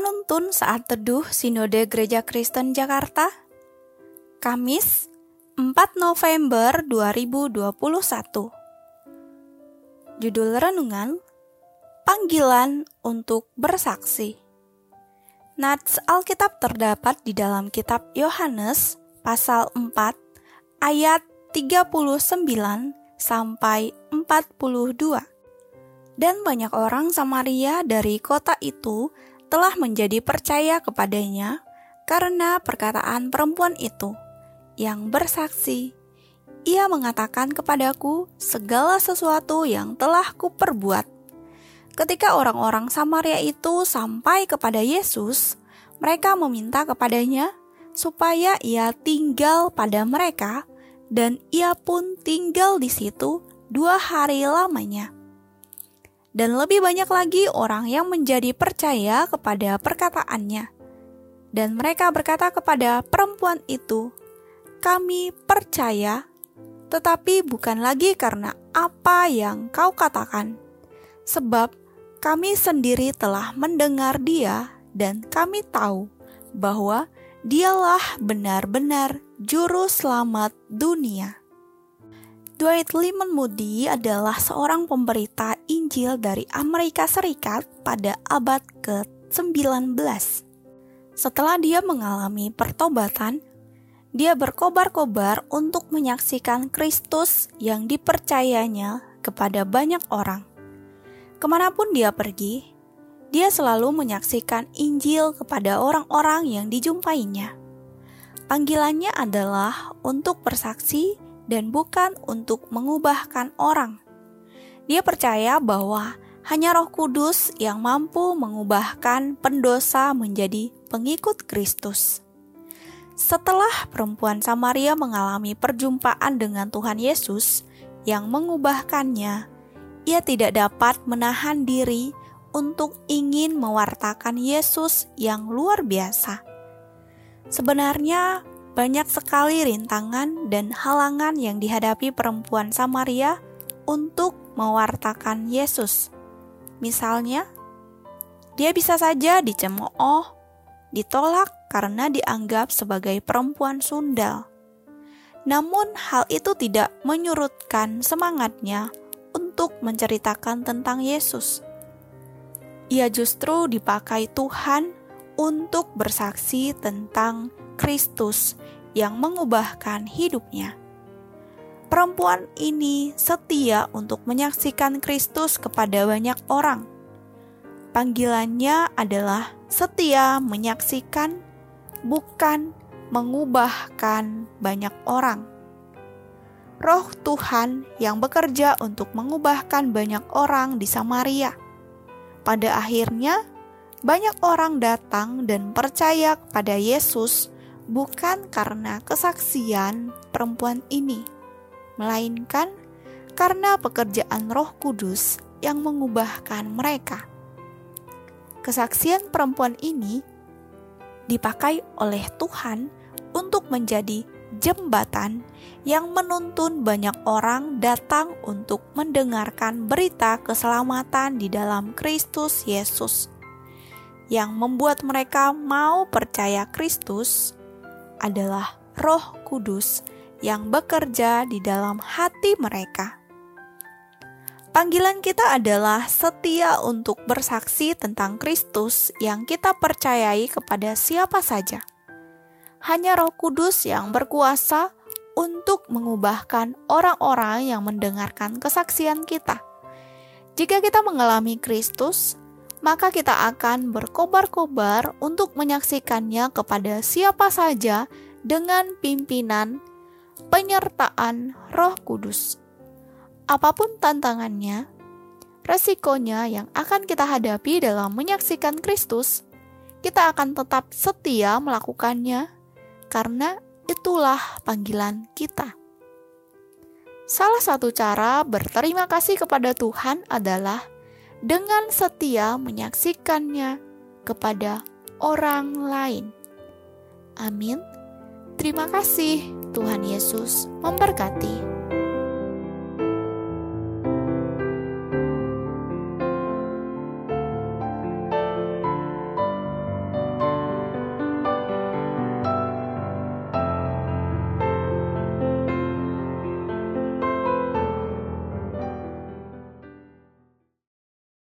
Penuntun saat teduh Sinode Gereja Kristen Jakarta Kamis 4 November 2021 Judul Renungan Panggilan untuk Bersaksi. Nats Alkitab terdapat di dalam kitab Yohanes pasal 4 ayat 39 sampai 42 dan banyak orang Samaria dari kota itu telah menjadi percaya kepadanya karena perkataan perempuan itu yang bersaksi. Ia mengatakan kepadaku segala sesuatu yang telah kuperbuat. Ketika orang-orang Samaria itu sampai kepada Yesus, mereka meminta kepadanya supaya ia tinggal pada mereka, dan ia pun tinggal di situ dua hari lamanya dan lebih banyak lagi orang yang menjadi percaya kepada perkataannya. Dan mereka berkata kepada perempuan itu, "Kami percaya, tetapi bukan lagi karena apa yang kau katakan, sebab kami sendiri telah mendengar Dia, dan kami tahu bahwa Dialah benar-benar Juru Selamat dunia." Dwight Lyman Moody adalah seorang pemberita Injil dari Amerika Serikat pada abad ke-19. Setelah dia mengalami pertobatan, dia berkobar-kobar untuk menyaksikan Kristus yang dipercayanya kepada banyak orang. Ke mana pun dia pergi, dia selalu menyaksikan Injil kepada orang-orang yang dijumpainya. Panggilannya adalah untuk bersaksi dan bukan untuk mengubahkan orang. Dia percaya bahwa hanya Roh Kudus yang mampu mengubahkan pendosa menjadi pengikut Kristus. Setelah perempuan Samaria mengalami perjumpaan dengan Tuhan Yesus yang mengubahkannya, ia tidak dapat menahan diri untuk ingin mewartakan Yesus yang luar biasa. Sebenarnya, banyak sekali rintangan dan halangan yang dihadapi perempuan Samaria untuk mewartakan Yesus. Misalnya, dia bisa saja dicemooh, ditolak karena dianggap sebagai perempuan sundal. Namun, hal itu tidak menyurutkan semangatnya untuk menceritakan tentang Yesus. Ia justru dipakai Tuhan untuk bersaksi tentang Kristus yang mengubahkan hidupnya. Perempuan ini setia untuk menyaksikan Kristus kepada banyak orang. Panggilannya adalah setia menyaksikan, bukan mengubahkan banyak orang. Roh Tuhan yang bekerja untuk mengubahkan banyak orang di Samaria. Pada akhirnya, banyak orang datang dan percaya kepada Yesus bukan karena kesaksian perempuan ini, melainkan karena pekerjaan Roh Kudus yang mengubahkan mereka. Kesaksian perempuan ini dipakai oleh Tuhan untuk menjadi jembatan yang menuntun banyak orang datang untuk mendengarkan berita keselamatan di dalam Kristus Yesus, yang membuat mereka mau percaya Kristus adalah Roh Kudus yang bekerja di dalam hati mereka. Panggilan kita adalah setia untuk bersaksi tentang Kristus yang kita percayai kepada siapa saja. Hanya Roh Kudus yang berkuasa untuk mengubahkan orang-orang yang mendengarkan kesaksian kita. Jika kita mengalami Kristus, maka kita akan berkobar-kobar untuk menyaksikannya kepada siapa saja dengan pimpinan penyertaan Roh Kudus. Apa pun tantangannya, resikonya yang akan kita hadapi dalam menyaksikan Kristus, kita akan tetap setia melakukannya karena itulah panggilan kita. Salah satu cara berterima kasih kepada Tuhan adalah dengan setia menyaksikannya kepada orang lain. Amin. Terima kasih, Tuhan Yesus memberkati.